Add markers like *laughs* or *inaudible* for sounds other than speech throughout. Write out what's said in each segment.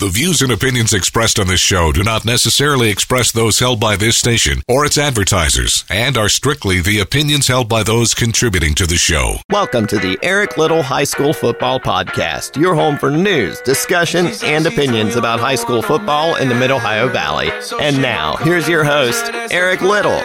The views and opinions expressed on this show do not necessarily express those held by this station or its advertisers and are strictly the opinions held by those contributing to the show. Welcome to the Eric Little High School Football Podcast, your home for news, discussion, and opinions about high school football in the Mid Ohio Valley. And now, here's your host, Eric Little.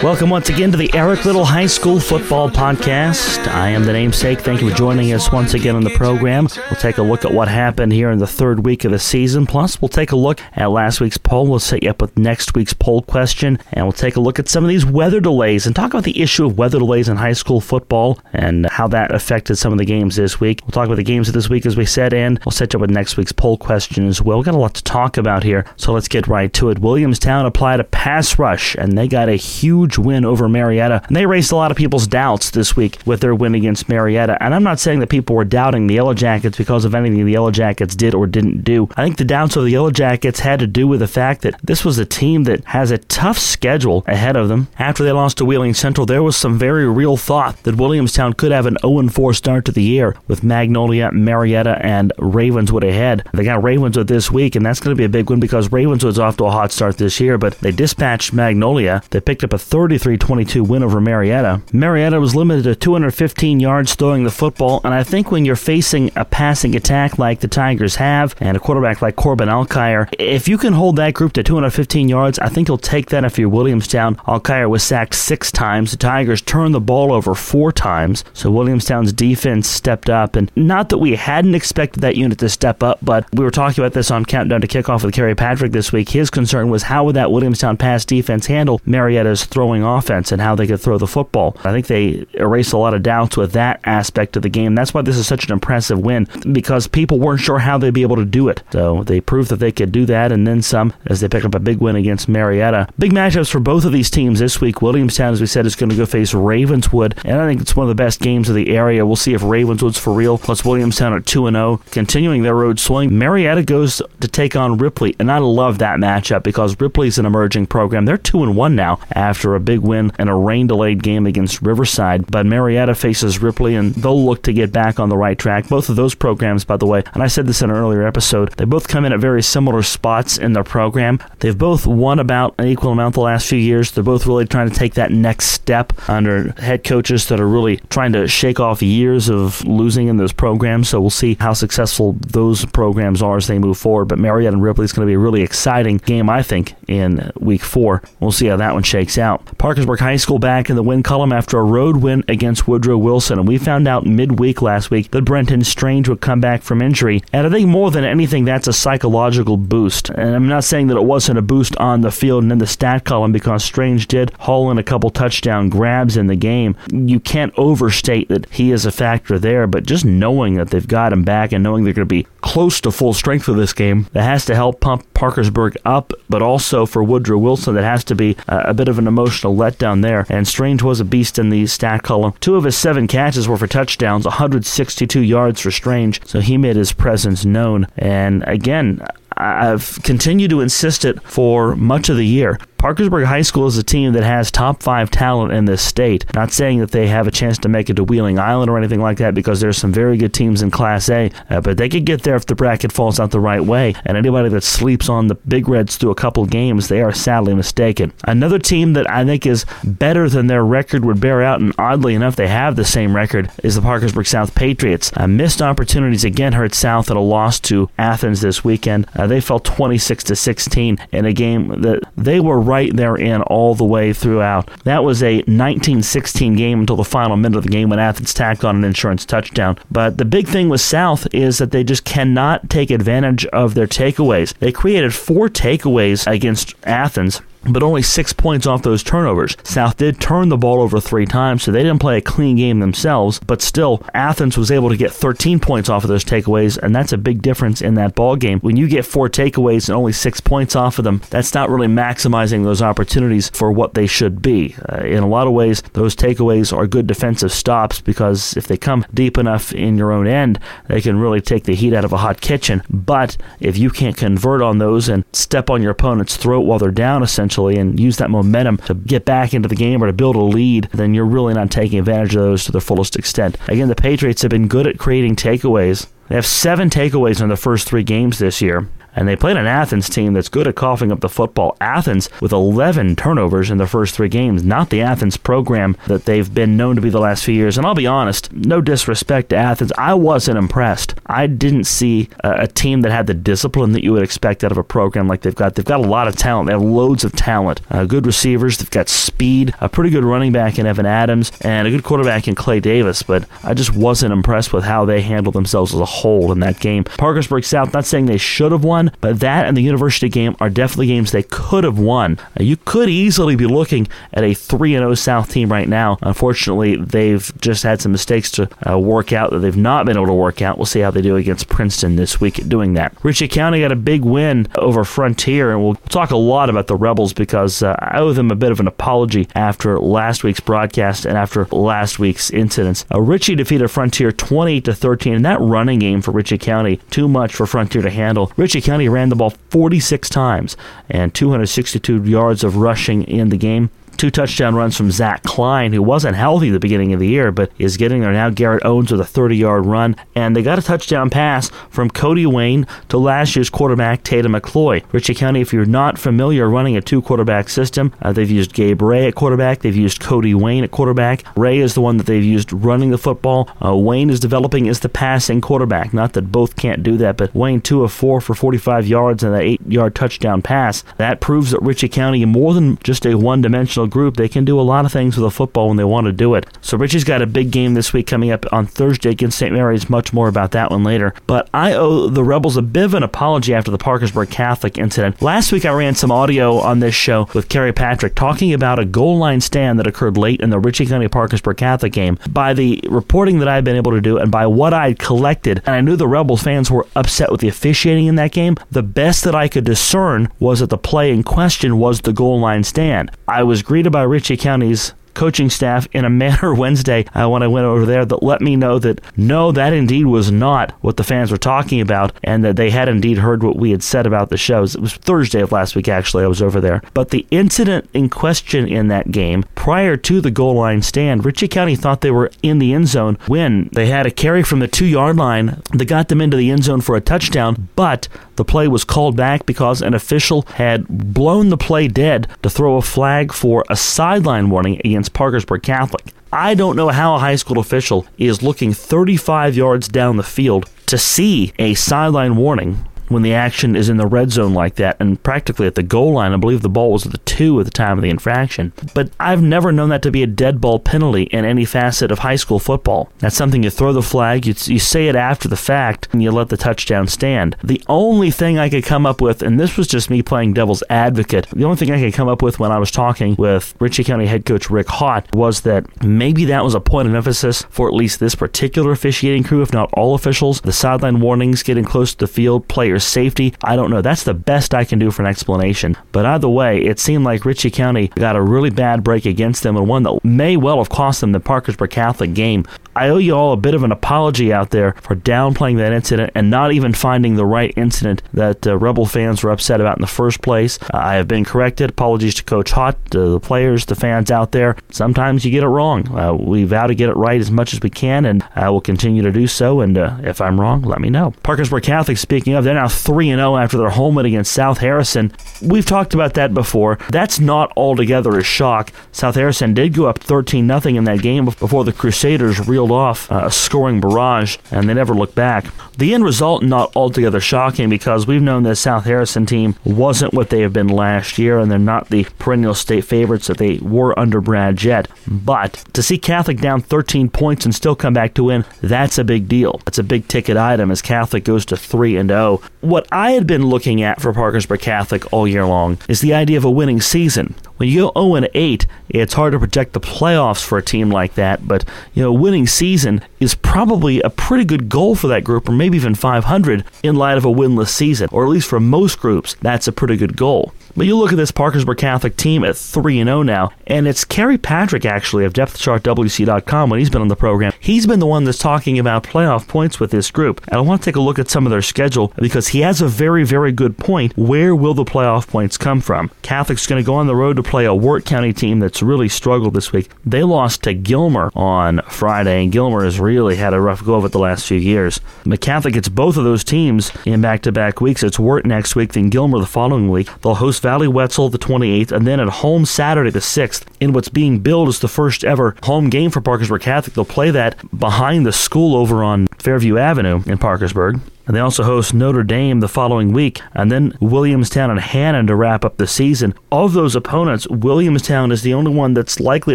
Welcome once again to the Eric Little High School Football Podcast. I am the namesake. Thank you for joining us once again on the program. We'll take a look at what happened here in the third week of the season. Plus, we'll take a look at last week's poll. We'll set you up with next week's poll question. And we'll take a look at some of these weather delays and talk about the issue of weather delays in high school football and how that affected some of the games this week. We'll talk about the games of this week, as we said, and we'll set you up with next week's poll question as well. We've got a lot to talk about here, so let's get right to it. Williamstown applied a pass rush, and they got a huge win over Marietta. And they raised a lot of people's doubts this week with their win against Marietta. And I'm not saying that people were doubting the Yellow Jackets because of anything the Yellow Jackets did or didn't do. I think the doubts of the Yellow Jackets had to do with the fact that this was a team that has a tough schedule ahead of them. After they lost to Wheeling Central, there was some very real thought that Williamstown could have an 0 4 start to the year with Magnolia, Marietta, and Ravenswood ahead. They got Ravenswood this week, and that's going to be a big win because Ravenswood's off to a hot start this year, but they dispatched Magnolia. They picked up a 33 22 win over Marietta. Marietta was limited to 215 yards throwing the football, and I think when you're facing a passing attack like the Tigers have and a quarterback like Corbin Alkire, if you can hold that group to 215 yards, I think you'll take that if you're Williamstown. Alkire was sacked six times. The Tigers turned the ball over four times, so Williamstown's defense stepped up. And not that we hadn't expected that unit to step up, but we were talking about this on Countdown to Kickoff with Kerry Patrick this week. His concern was how would that Williamstown pass defense handle Marietta's throwing offense and how they could throw the football. I think they erased a lot of doubts with that aspect of the game. That's why this is such an impressive win because people weren't sure how they'd be able to do it. So they proved that they could do that and then some as they pick up a big win against Marietta. Big matchups for both of these teams this week. Williamstown, as we said, is going to go face Ravenswood, and I think it's one of the best games of the area. We'll see if Ravenswood's for real. Plus Williamstown at 2 0, continuing their road swing. Marietta goes to take on Ripley, and I love that matchup because Ripley's an emerging program. They're 2 and 1 now after a big win and a rain delayed game against Riverside. But Marietta faces Ripley, and they'll look to get back on the right track. Both of those programs, by the way, and I said this in an earlier episode, they both come in at very similar spots in their program. They've both won about an equal amount the last few years. They're both really trying to take that next step under head coaches that are really trying to shake off years of losing in those programs. So we'll see how successful those programs are as they move forward. But Marietta and Ripley is going to be a really exciting game, I think, in week four. We'll see how that one shakes out. Parkersburg High School back in the win column after a road win against Woodrow Wilson. And we found out midweek last week that Brenton Strange would come back from injury. And I think more than anything, that's a psychological boost. And I'm not saying that it wasn't a boost on the field and in the stat column because Strange did haul in a couple touchdown grabs in the game. You can't overstate that he is a factor there, but just knowing that they've got him back and knowing they're going to be close to full strength for this game, that has to help pump Parkersburg up, but also for Woodrow Wilson, that has to be a, a bit of an emotional letdown there. And Strange was a beast in the stat column. Two of his seven catches were for touchdowns, 162 yards for Strange, so he made his presence known. And again, I've continued to insist it for much of the year. Parkersburg High School is a team that has top five talent in this state. Not saying that they have a chance to make it to Wheeling Island or anything like that because there's some very good teams in Class A, uh, but they could get there if the bracket falls out the right way. And anybody that sleeps on the Big Reds through a couple games, they are sadly mistaken. Another team that I think is better than their record would bear out, and oddly enough, they have the same record, is the Parkersburg South Patriots. Uh, missed opportunities again hurt South at a loss to Athens this weekend. Uh, they fell 26 to 16 in a game that they were right there in all the way throughout. That was a 1916 game until the final minute of the game when Athens tacked on an insurance touchdown. But the big thing with South is that they just cannot take advantage of their takeaways. They created four takeaways against Athens but only six points off those turnovers. South did turn the ball over three times, so they didn't play a clean game themselves, but still, Athens was able to get 13 points off of those takeaways, and that's a big difference in that ball game. When you get four takeaways and only six points off of them, that's not really maximizing those opportunities for what they should be. Uh, in a lot of ways, those takeaways are good defensive stops because if they come deep enough in your own end, they can really take the heat out of a hot kitchen. But if you can't convert on those and step on your opponent's throat while they're down, essentially, and use that momentum to get back into the game or to build a lead, then you're really not taking advantage of those to their fullest extent. Again, the Patriots have been good at creating takeaways. They have seven takeaways in the first three games this year. And they played an Athens team that's good at coughing up the football. Athens with 11 turnovers in their first three games, not the Athens program that they've been known to be the last few years. And I'll be honest, no disrespect to Athens, I wasn't impressed. I didn't see a, a team that had the discipline that you would expect out of a program like they've got. They've got a lot of talent. They have loads of talent. Uh, good receivers. They've got speed. A pretty good running back in Evan Adams and a good quarterback in Clay Davis. But I just wasn't impressed with how they handled themselves as a whole in that game. Parkersburg South. Not saying they should have won, but that and the University game are definitely games they could have won. You could easily be looking at a 3 0 South team right now. Unfortunately, they've just had some mistakes to uh, work out that they've not been able to work out. We'll see how they do against Princeton this week at doing that. Ritchie County got a big win over Frontier, and we'll talk a lot about the Rebels because uh, I owe them a bit of an apology after last week's broadcast and after last week's incidents. Uh, Ritchie defeated Frontier 20 to 13, and that running game for Ritchie County too much for Frontier to handle. Ritchie County ran the ball 46 times and 262 yards of rushing in the game two touchdown runs from Zach Klein, who wasn't healthy at the beginning of the year, but is getting there now. Garrett Owens with a 30 yard run, and they got a touchdown pass from Cody Wayne to last year's quarterback, Tatum McCloy. Ritchie County, if you're not familiar running a two quarterback system, uh, they've used Gabe Ray at quarterback, they've used Cody Wayne at quarterback. Ray is the one that they've used running the football. Uh, Wayne is developing as the passing quarterback. Not that both can't do that, but Wayne, two of four for 45 yards and an eight yard touchdown pass. That proves that Ritchie County, is more than just a one dimensional group. They can do a lot of things with a football when they want to do it. So Ritchie's got a big game this week coming up on Thursday against St. Mary's. Much more about that one later. But I owe the Rebels a bit of an apology after the Parkersburg Catholic incident. Last week I ran some audio on this show with Kerry Patrick talking about a goal line stand that occurred late in the Ritchie County Parkersburg Catholic game. By the reporting that I've been able to do and by what I collected, and I knew the Rebels fans were upset with the officiating in that game, the best that I could discern was that the play in question was the goal line stand. I was greeted by Ritchie County's coaching staff in a *laughs* manner Wednesday uh, when I went over there that let me know that no, that indeed was not what the fans were talking about, and that they had indeed heard what we had said about the shows. It was Thursday of last week, actually, I was over there. But the incident in question in that game, prior to the goal line stand, Ritchie County thought they were in the end zone when they had a carry from the two yard line that got them into the end zone for a touchdown, but the play was called back because an official had blown the play dead to throw a flag for a sideline warning against Parkersburg Catholic. I don't know how a high school official is looking 35 yards down the field to see a sideline warning when the action is in the red zone like that and practically at the goal line. I believe the ball was at the two at the time of the infraction. But I've never known that to be a dead ball penalty in any facet of high school football. That's something you throw the flag, you, you say it after the fact, and you let the touchdown stand. The only thing I could come up with, and this was just me playing devil's advocate, the only thing I could come up with when I was talking with Ritchie County head coach Rick Hott was that maybe that was a point of emphasis for at least this particular officiating crew, if not all officials. The sideline warnings getting close to the field, players safety. I don't know. That's the best I can do for an explanation. But either way, it seemed like Ritchie County got a really bad break against them and one that may well have cost them the Parkersburg Catholic game. I owe you all a bit of an apology out there for downplaying that incident and not even finding the right incident that uh, Rebel fans were upset about in the first place. Uh, I have been corrected. Apologies to Coach Hott, to the players, the fans out there. Sometimes you get it wrong. Uh, we vow to get it right as much as we can, and I will continue to do so. And uh, if I'm wrong, let me know. Parkersburg Catholic, speaking of, they're now 3 0 after their home win against South Harrison. We've talked about that before. That's not altogether a shock. South Harrison did go up 13 0 in that game before the Crusaders off uh, a scoring barrage, and they never looked back. The end result not altogether shocking because we've known this South Harrison team wasn't what they have been last year, and they're not the perennial state favorites that they were under Brad Jett. But to see Catholic down 13 points and still come back to win, that's a big deal. That's a big ticket item as Catholic goes to 3 and 0. What I had been looking at for Parkersburg Catholic all year long is the idea of a winning season. When you go 0 and 8, it's hard to project the playoffs for a team like that, but you know, winning season is probably a pretty good goal for that group, or maybe even 500 in light of a winless season, or at least for most groups, that's a pretty good goal. But you look at this Parkersburg Catholic team at 3 0 now, and it's Kerry Patrick actually of DepthChartWC.com when he's been on the program. He's been the one that's talking about playoff points with this group. And I want to take a look at some of their schedule because he has a very, very good point. Where will the playoff points come from? Catholic's going to go on the road to play a Wirt County team that's really struggled this week. They lost to Gilmer on Friday, and Gilmer has really had a rough go of it the last few years. McCatholic gets both of those teams in back to back weeks. It's Wirt next week, then Gilmer the following week. They'll host Valley Wetzel the 28th, and then at home Saturday the 6th. In what's being billed as the first ever home game for Parkersburg Catholic, they'll play that behind the school over on Fairview Avenue in Parkersburg. And they also host Notre Dame the following week, and then Williamstown and Hannan to wrap up the season. Of those opponents, Williamstown is the only one that's likely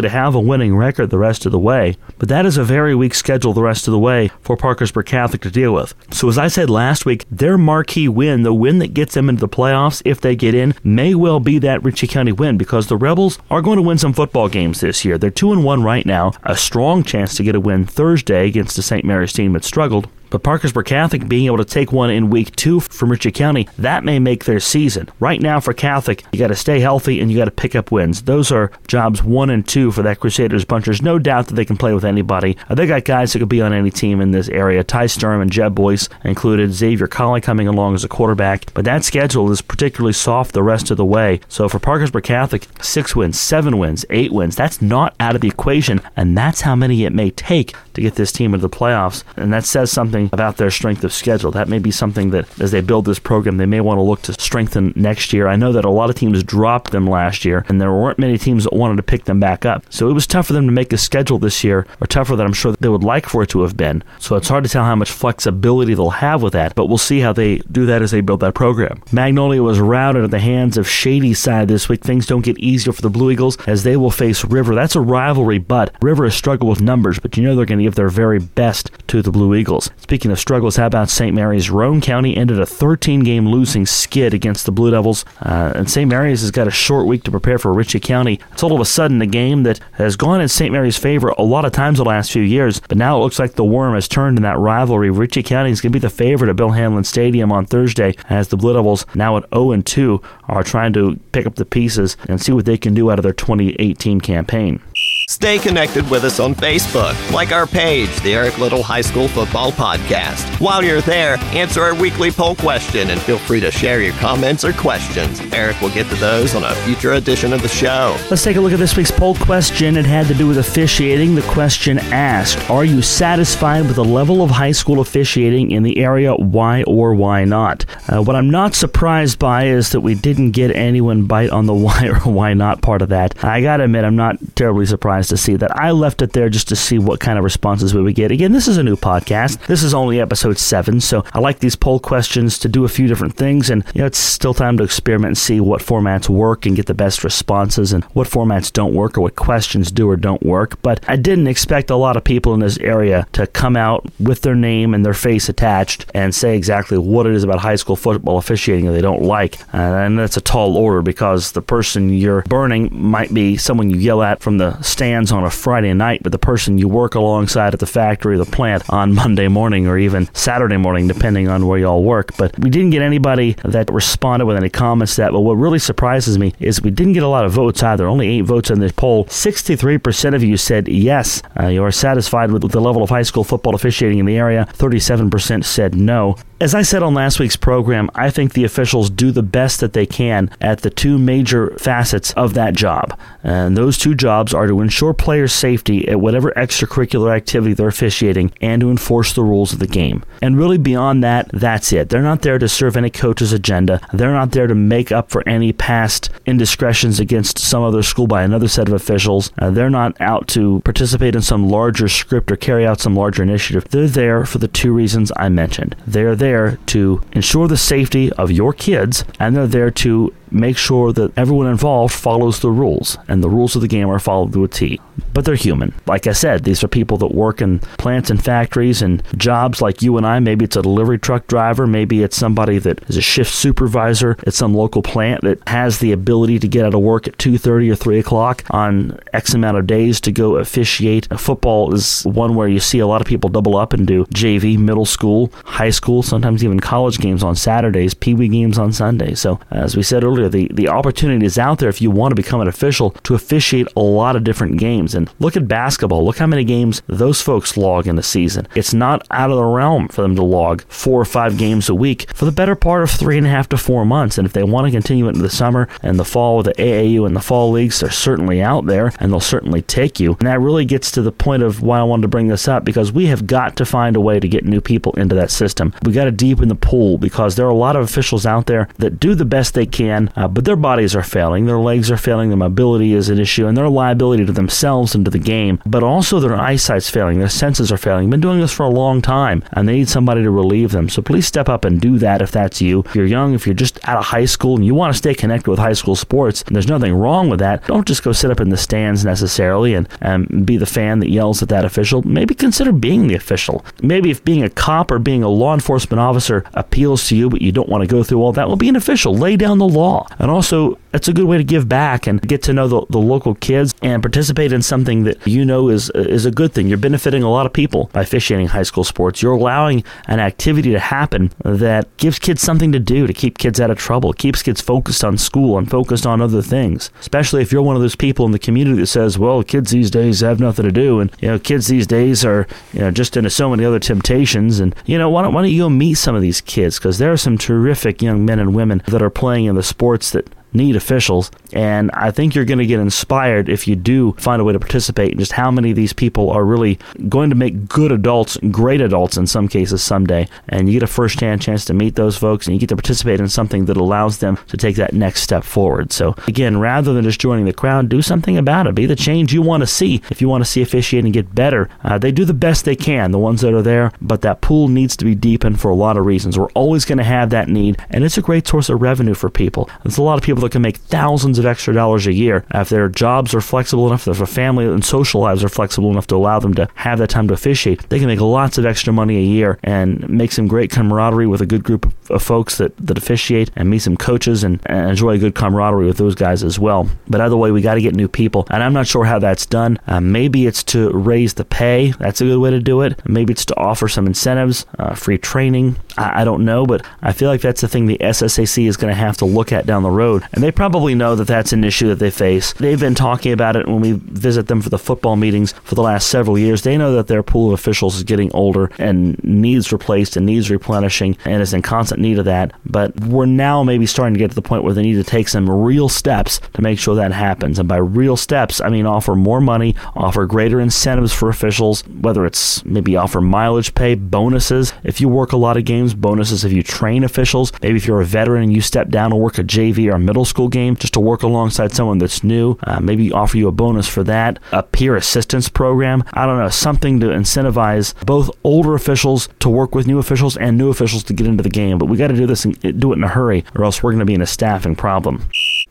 to have a winning record the rest of the way. But that is a very weak schedule the rest of the way for Parkersburg Catholic to deal with. So, as I said last week, their marquee win, the win that gets them into the playoffs if they get in, may well be that Ritchie County win because the Rebels are going to win some football games this year. They're 2 and 1 right now, a strong chance to get a win Thursday against the St. Mary's team that struggled. But Parkersburg Catholic being able to take one in week two from Ritchie County, that may make their season. Right now for Catholic, you got to stay healthy and you got to pick up wins. Those are jobs one and two for that Crusaders bunch. There's no doubt that they can play with anybody. Uh, they got guys that could be on any team in this area. Ty Sturm and Jeb Boyce included. Xavier Colley coming along as a quarterback. But that schedule is particularly soft the rest of the way. So for Parkersburg Catholic, six wins, seven wins, eight wins, that's not out of the equation. And that's how many it may take to get this team into the playoffs. And that says something about their strength of schedule. That may be something that, as they build this program, they may want to look to strengthen next year. I know that a lot of teams dropped them last year, and there weren't many teams that wanted to pick them back up. So it was tough for them to make a schedule this year, or tougher than I'm sure they would like for it to have been. So it's hard to tell how much flexibility they'll have with that, but we'll see how they do that as they build that program. Magnolia was routed at the hands of Shady Side this week. Things don't get easier for the Blue Eagles as they will face River. That's a rivalry, but River has struggled with numbers, but you know they're going to give their very best to the Blue Eagles. Speaking of struggles, how about St. Mary's? Roane County ended a 13 game losing skid against the Blue Devils, uh, and St. Mary's has got a short week to prepare for Ritchie County. It's all of a sudden a game that has gone in St. Mary's favor a lot of times the last few years, but now it looks like the worm has turned in that rivalry. Ritchie County is going to be the favorite at Bill Hamlin Stadium on Thursday as the Blue Devils, now at 0 2, are trying to pick up the pieces and see what they can do out of their 2018 campaign. Stay connected with us on Facebook. Like our page, the Eric Little High School Football Podcast. While you're there, answer our weekly poll question and feel free to share your comments or questions. Eric will get to those on a future edition of the show. Let's take a look at this week's poll question. It had to do with officiating. The question asked Are you satisfied with the level of high school officiating in the area? Why or why not? Uh, what I'm not surprised by is that we didn't get anyone bite on the *laughs* why or why not part of that. I gotta admit, I'm not terribly surprised to see that. I left it there just to see what kind of responses we would get. Again, this is a new podcast. This is only episode seven, so I like these poll questions to do a few different things, and you know, it's still time to experiment and see what formats work and get the best responses, and what formats don't work or what questions do or don't work. But I didn't expect a lot of people in this area to come out with their name and their face attached and say exactly what it is about high school football officiating that they don't like, uh, and that's a tall order because the person you're burning might be someone you yell at from the stand stands on a Friday night, but the person you work alongside at the factory or the plant on Monday morning or even Saturday morning, depending on where y'all work. But we didn't get anybody that responded with any comments that. But what really surprises me is we didn't get a lot of votes either. Only eight votes in this poll. 63% of you said yes, uh, you are satisfied with the level of high school football officiating in the area. 37% said no. As I said on last week's program, I think the officials do the best that they can at the two major facets of that job. And those two jobs are to ensure players' safety at whatever extracurricular activity they're officiating and to enforce the rules of the game. And really, beyond that, that's it. They're not there to serve any coach's agenda. They're not there to make up for any past indiscretions against some other school by another set of officials. Uh, they're not out to participate in some larger script or carry out some larger initiative. They're there for the two reasons I mentioned. They're there there to ensure the safety of your kids, and they're there to make sure that everyone involved follows the rules, and the rules of the game are followed to a T. But they're human. Like I said, these are people that work in plants and factories and jobs like you and I. Maybe it's a delivery truck driver, maybe it's somebody that is a shift supervisor at some local plant that has the ability to get out of work at 2.30 or 3 o'clock on X amount of days to go officiate. Football is one where you see a lot of people double up and do JV, middle school, high school, sometimes even college games on Saturdays, Pee Wee games on Sundays. So, as we said earlier, earlier, the, the opportunity is out there if you want to become an official to officiate a lot of different games. And look at basketball. Look how many games those folks log in a season. It's not out of the realm for them to log four or five games a week for the better part of three and a half to four months. And if they want to continue it into the summer and the fall with the AAU and the fall leagues, they're certainly out there and they'll certainly take you. And that really gets to the point of why I wanted to bring this up because we have got to find a way to get new people into that system. We got to deepen the pool because there are a lot of officials out there that do the best they can, uh, but their bodies are failing, their legs are failing, their mobility is an issue, and their liability to themselves and to the game. But also their eyesight's failing, their senses are failing. Been doing this for a long time, and they need somebody to relieve them. So please step up and do that if that's you. If you're young, if you're just out of high school and you want to stay connected with high school sports, and there's nothing wrong with that. Don't just go sit up in the stands necessarily and, and be the fan that yells at that official. Maybe consider being the official. Maybe if being a cop or being a law enforcement officer appeals to you, but you don't want to go through all that, well, be an official. Lay down the law. And also, it's a good way to give back and get to know the, the local kids and participate in something that you know is is a good thing. You're benefiting a lot of people by officiating high school sports. You're allowing an activity to happen that gives kids something to do to keep kids out of trouble, keeps kids focused on school and focused on other things. Especially if you're one of those people in the community that says, "Well, kids these days have nothing to do," and you know, kids these days are you know just into so many other temptations. And you know, why don't why don't you go meet some of these kids because there are some terrific young men and women that are playing in the sports that need officials. And I think you're going to get inspired if you do find a way to participate in just how many of these people are really going to make good adults, great adults in some cases someday. And you get a first hand chance to meet those folks and you get to participate in something that allows them to take that next step forward. So, again, rather than just joining the crowd, do something about it. Be the change you want to see. If you want to see officiating get better, uh, they do the best they can, the ones that are there, but that pool needs to be deepened for a lot of reasons. We're always going to have that need, and it's a great source of revenue for people. There's a lot of people that can make thousands of extra dollars a year if their jobs are flexible enough, if their family and social lives are flexible enough to allow them to have that time to officiate. They can make lots of extra money a year and make some great camaraderie with a good group of, of folks that, that officiate and meet some coaches and, and, enjoy a good camaraderie with those guys as well. But either way, we got to get new people, and I'm not sure how that's done. Uh, maybe it's to raise the pay. That's a good way to do it. Maybe it's to offer some incentives, uh, free training. I, I don't know, but I feel like that's the thing the SSAC is going to have to look at down the road. And they probably know that that's an issue that they face. They've been talking about it when we visit them for the football meetings for the last several years. They know that their pool of officials is getting older and needs replaced and needs replenishing and is in constant need of that. But we're now maybe starting to get to the point where they need to take some real steps to make sure that happens. And by real steps, I mean offer more money, offer greater incentives for officials, whether it's maybe offer mileage pay, bonuses. If you work a lot of games, bonuses if you train officials. Maybe if you're a veteran and you step down and work a JV or middle school game just to work alongside someone that's new, uh, maybe offer you a bonus for that. A peer assistance program. I don't know, something to incentivize both older officials to work with new officials and new officials to get into the game. But we got to do this and do it in a hurry, or else we're going to be in a staffing problem.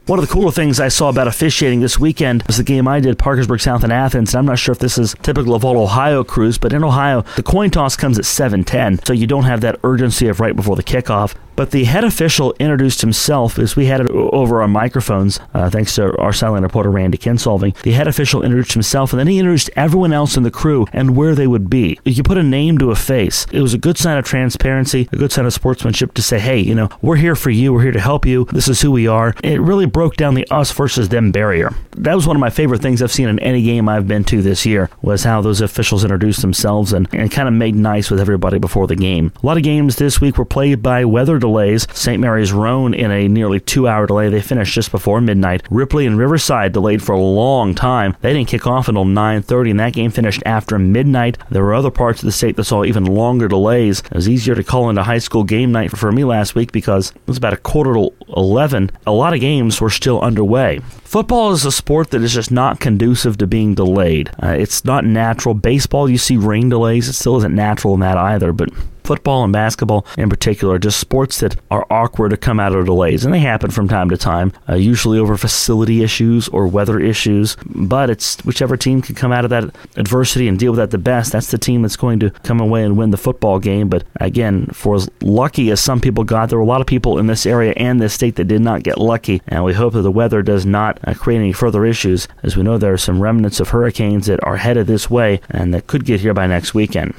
One of the cooler things I saw about officiating this weekend was the game I did, Parkersburg South in Athens. And I'm not sure if this is typical of all Ohio crews, but in Ohio, the coin toss comes at 7:10, so you don't have that urgency of right before the kickoff. But the head official introduced himself as we had it over our microphones, uh, thanks to our silent reporter Randy Kinsolving. The head official introduced himself, and then he introduced everyone else in the crew and where they would be. You put a name to a face. It was a good sign of transparency, a good sign of sportsmanship to say, hey, you know, we're here for you. We're here to help you. This is who we are. It really broke down the us versus them barrier. That was one of my favorite things I've seen in any game I've been to this year was how those officials introduced themselves and, and kind of made nice with everybody before the game. A lot of games this week were played by weather delays. St. Mary's Roane in a nearly two hour delay. They finished just before midnight. Ripley and Riverside delayed for a long time. They didn't kick off until 9.30 and that game finished after midnight. There were other parts of the state that saw even longer delays. It was easier to call into high school game night for me last week because it was about a quarter to 11. A lot of games were still underway. Football is a sport that is just not conducive to being delayed. Uh, it's not natural. Baseball, you see rain delays. It still isn't natural in that either, but football and basketball in particular just sports that are awkward to come out of delays, and they happen from time to time, uh, usually over facility issues or weather issues. But it's whichever team can come out of that adversity and deal with that the best. That's the team that's going to come away and win the football game. But again, for as lucky as some people got, there were a lot of people in this area and this state that did not get lucky, and we hope that the weather does not uh, create any further issues, as we know there are some remnants of hurricanes that are headed this way and that could get here by next weekend.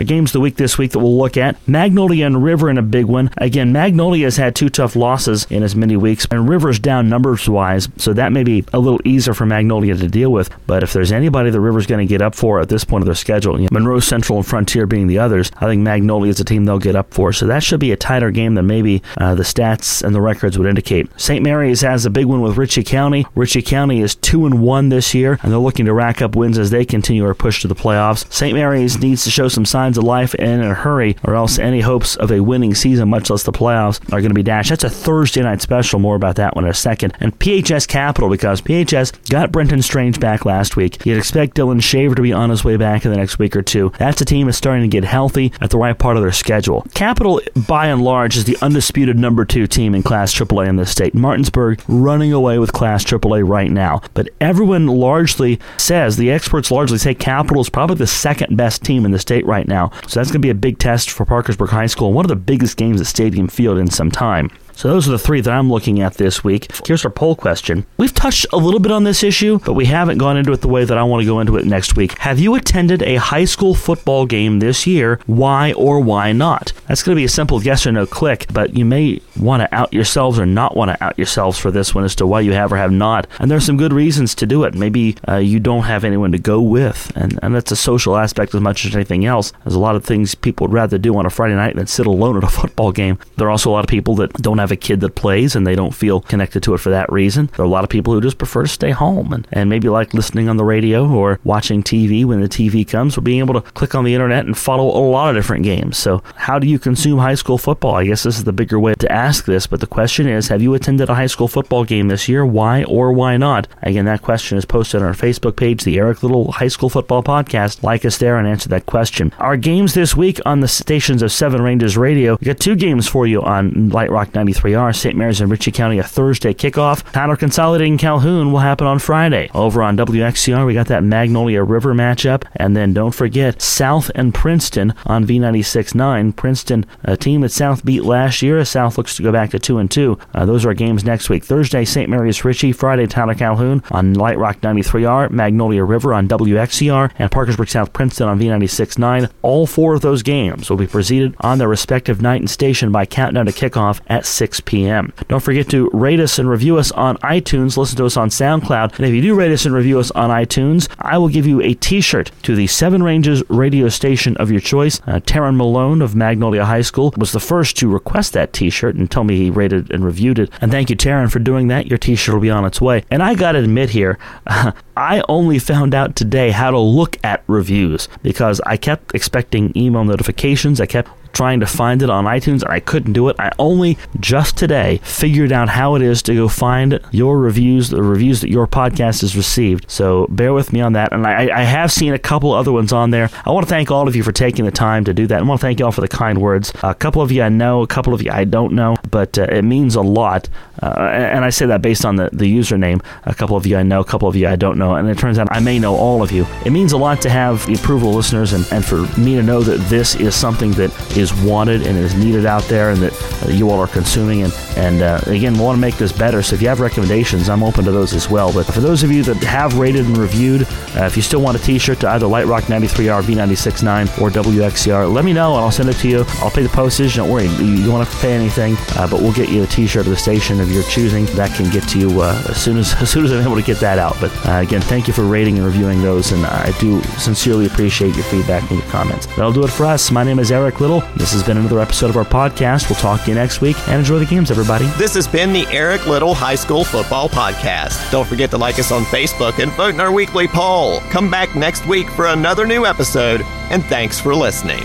Our games the week this week that we'll look at Magnolia and River in a big one. Again, Magnolia has had two tough losses in as many weeks, and River's down numbers wise, so that may be a little easier for Magnolia to deal with. But if there's anybody the River's going to get up for at this point of their schedule, you know, Monroe Central and Frontier being the others, I think Magnolia is a team they'll get up for. So that should be a tighter game than maybe uh, the stats and the records would indicate. St. Mary's has a big one with Ritchie County. Ritchie County is two and one this year, and they're looking to rack up wins as they continue their push to the playoffs. St. Mary's needs to show some signs of life in a hurry, or else any hopes of a winning season, much less the playoffs, are going to be dashed. That's a Thursday night special. More about that one in a second. And PHS Capital because PHS got Brenton Strange back last week. You'd expect Dylan Shaver to be on his way back in the next week or two. That's a team that's starting to get healthy at the right part of their schedule. Capital, by and large, is the undisputed number two team in Class AAA in this state. Martinsburg running away with Class AAA right now. But everyone largely says, the experts largely say Capital is probably the second best team in the state right now. So that's going to be a big test for Parkersburg High School, one of the biggest games at Stadium Field in some time. So those are the three that I'm looking at this week. Here's our poll question. We've touched a little bit on this issue, but we haven't gone into it the way that I want to go into it next week. Have you attended a high school football game this year? Why or why not? That's going to be a simple yes or no click, but you may want to out yourselves or not want to out yourselves for this one as to why you have or have not. And there's some good reasons to do it. Maybe uh, you don't have anyone to go with, and, and that's a social aspect as much as anything else. There's a lot of things people would rather do on a Friday night than sit alone at a football game. There are also a lot of people that don't have have a kid that plays and they don't feel connected to it for that reason. There are a lot of people who just prefer to stay home and, and maybe like listening on the radio or watching TV when the TV comes or being able to click on the internet and follow a lot of different games. So, how do you consume high school football? I guess this is the bigger way to ask this, but the question is have you attended a high school football game this year? Why or why not? Again, that question is posted on our Facebook page, the Eric Little High School Football Podcast. Like us there and answer that question. Our games this week on the stations of Seven Ranges Radio, we got two games for you on Light Rock 93. 3R, St. Mary's and Ritchie County, a Thursday kickoff. Tyler Consolidating Calhoun will happen on Friday. Over on WXCR, we got that Magnolia River matchup. And then don't forget South and Princeton on V96.9. Princeton, a team that South beat last year. South looks to go back to 2 and 2. Uh, those are games next week. Thursday, St. Mary's Ritchie. Friday, Tyler Calhoun on Light Rock 93R. Magnolia River on WXCR. And Parkersburg South Princeton on V96.9. All four of those games will be preceded on their respective night and station by countdown to kickoff at 6 6 p.m. Don't forget to rate us and review us on iTunes, listen to us on SoundCloud, and if you do rate us and review us on iTunes, I will give you a t shirt to the Seven Ranges radio station of your choice. Uh, Taryn Malone of Magnolia High School was the first to request that t shirt and tell me he rated and reviewed it. And thank you, Taryn, for doing that. Your t shirt will be on its way. And I got to admit here, uh, *laughs* I only found out today how to look at reviews because I kept expecting email notifications. I kept trying to find it on iTunes and I couldn't do it. I only just today figured out how it is to go find your reviews, the reviews that your podcast has received. So bear with me on that. And I, I have seen a couple other ones on there. I want to thank all of you for taking the time to do that. I want to thank you all for the kind words. A couple of you I know, a couple of you I don't know, but uh, it means a lot. Uh, and I say that based on the, the username. A couple of you I know, a couple of you I don't know. And it turns out I may know all of you. It means a lot to have the approval of listeners and, and for me to know that this is something that is wanted and is needed out there and that uh, you all are consuming. And, and uh, again, we want to make this better. So if you have recommendations, I'm open to those as well. But for those of you that have rated and reviewed, uh, if you still want a t shirt to either Light Rock 93R, V969, or WXCR, let me know and I'll send it to you. I'll pay the postage. Don't worry, you don't have to pay anything, uh, but we'll get you a t shirt of the station of your choosing. That can get to you uh, as soon as, *laughs* as soon as I'm able to get that out. But again, thank you for rating and reviewing those. And I do sincerely appreciate your feedback and your comments. That'll do it for us. My name is Eric Little. This has been another episode of our podcast. We'll talk to you next week and enjoy the games, everybody. This has been the Eric Little High School Football Podcast. Don't forget to like us on Facebook and vote in our weekly poll. Come back next week for another new episode, and thanks for listening.